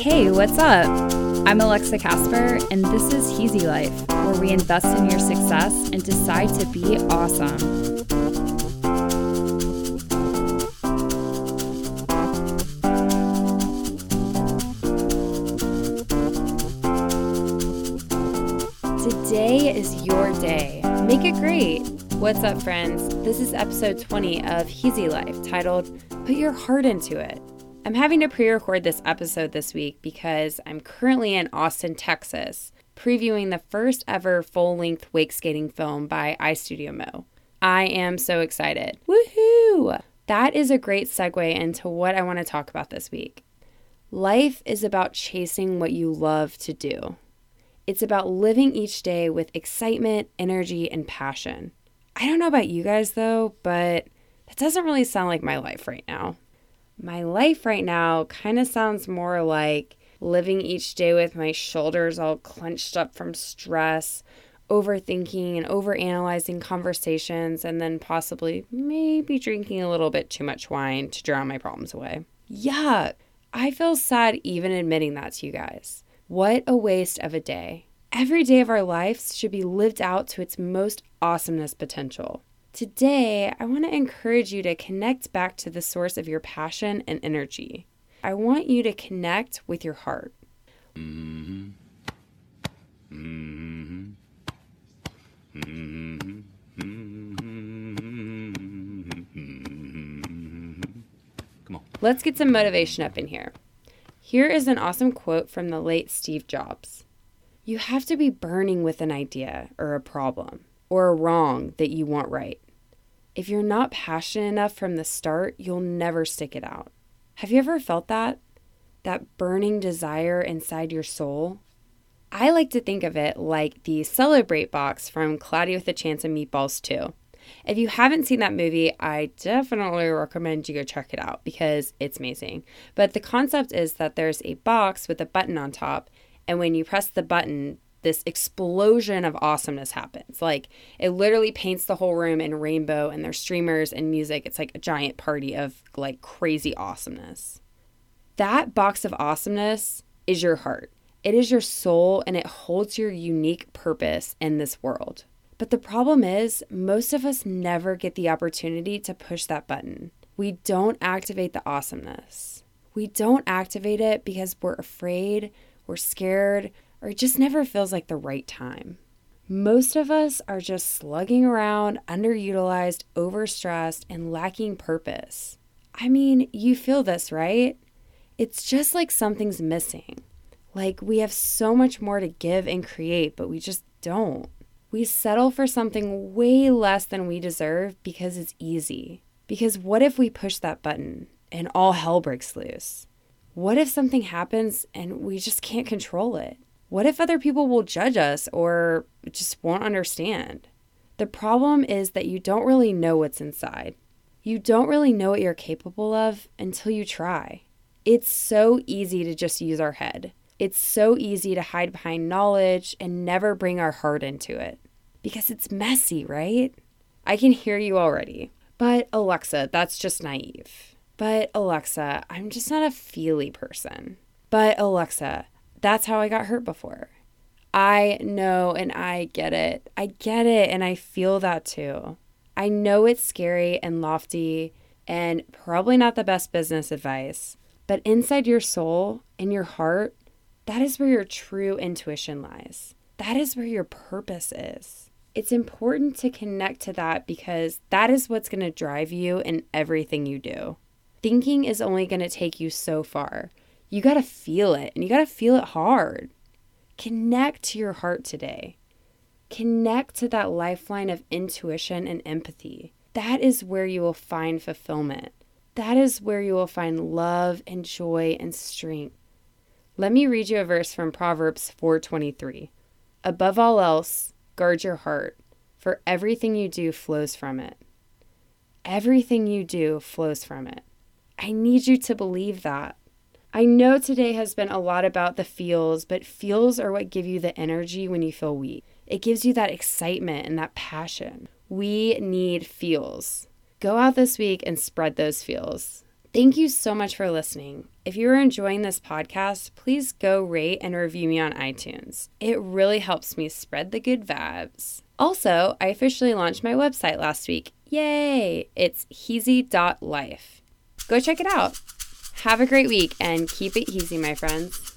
Hey, what's up? I'm Alexa Casper, and this is Heezy Life, where we invest in your success and decide to be awesome. Today is your day. Make it great. What's up, friends? This is episode 20 of Heezy Life, titled Put Your Heart Into It. I'm having to pre record this episode this week because I'm currently in Austin, Texas, previewing the first ever full length wake skating film by iStudio Mo. I am so excited. Woohoo! That is a great segue into what I want to talk about this week. Life is about chasing what you love to do. It's about living each day with excitement, energy, and passion. I don't know about you guys though, but that doesn't really sound like my life right now. My life right now kind of sounds more like living each day with my shoulders all clenched up from stress, overthinking and overanalyzing conversations, and then possibly maybe drinking a little bit too much wine to drown my problems away. Yuck! I feel sad even admitting that to you guys. What a waste of a day. Every day of our lives should be lived out to its most awesomeness potential. Today, I want to encourage you to connect back to the source of your passion and energy. I want you to connect with your heart. Mm-hmm. Mm-hmm. Come on. Let's get some motivation up in here. Here is an awesome quote from the late Steve Jobs You have to be burning with an idea or a problem or a wrong that you want right. If you're not passionate enough from the start, you'll never stick it out. Have you ever felt that? That burning desire inside your soul? I like to think of it like the Celebrate box from Cloudy with a Chance of Meatballs 2. If you haven't seen that movie, I definitely recommend you go check it out because it's amazing. But the concept is that there's a box with a button on top, and when you press the button, this explosion of awesomeness happens. Like it literally paints the whole room in rainbow and there's streamers and music. It's like a giant party of like crazy awesomeness. That box of awesomeness is your heart. It is your soul and it holds your unique purpose in this world. But the problem is, most of us never get the opportunity to push that button. We don't activate the awesomeness. We don't activate it because we're afraid, we're scared, or it just never feels like the right time. Most of us are just slugging around, underutilized, overstressed, and lacking purpose. I mean, you feel this, right? It's just like something's missing. Like we have so much more to give and create, but we just don't. We settle for something way less than we deserve because it's easy. Because what if we push that button and all hell breaks loose? What if something happens and we just can't control it? What if other people will judge us or just won't understand? The problem is that you don't really know what's inside. You don't really know what you're capable of until you try. It's so easy to just use our head. It's so easy to hide behind knowledge and never bring our heart into it. Because it's messy, right? I can hear you already. But Alexa, that's just naive. But Alexa, I'm just not a feely person. But Alexa, that's how I got hurt before. I know and I get it. I get it and I feel that too. I know it's scary and lofty and probably not the best business advice, but inside your soul, in your heart, that is where your true intuition lies. That is where your purpose is. It's important to connect to that because that is what's going to drive you in everything you do. Thinking is only going to take you so far you got to feel it and you got to feel it hard. Connect to your heart today. Connect to that lifeline of intuition and empathy. That is where you will find fulfillment. That is where you will find love and joy and strength. Let me read you a verse from Proverbs 4:23. Above all else, guard your heart, for everything you do flows from it. Everything you do flows from it. I need you to believe that. I know today has been a lot about the feels, but feels are what give you the energy when you feel weak. It gives you that excitement and that passion. We need feels. Go out this week and spread those feels. Thank you so much for listening. If you are enjoying this podcast, please go rate and review me on iTunes. It really helps me spread the good vibes. Also, I officially launched my website last week. Yay! It's heezy.life. Go check it out. Have a great week and keep it easy, my friends.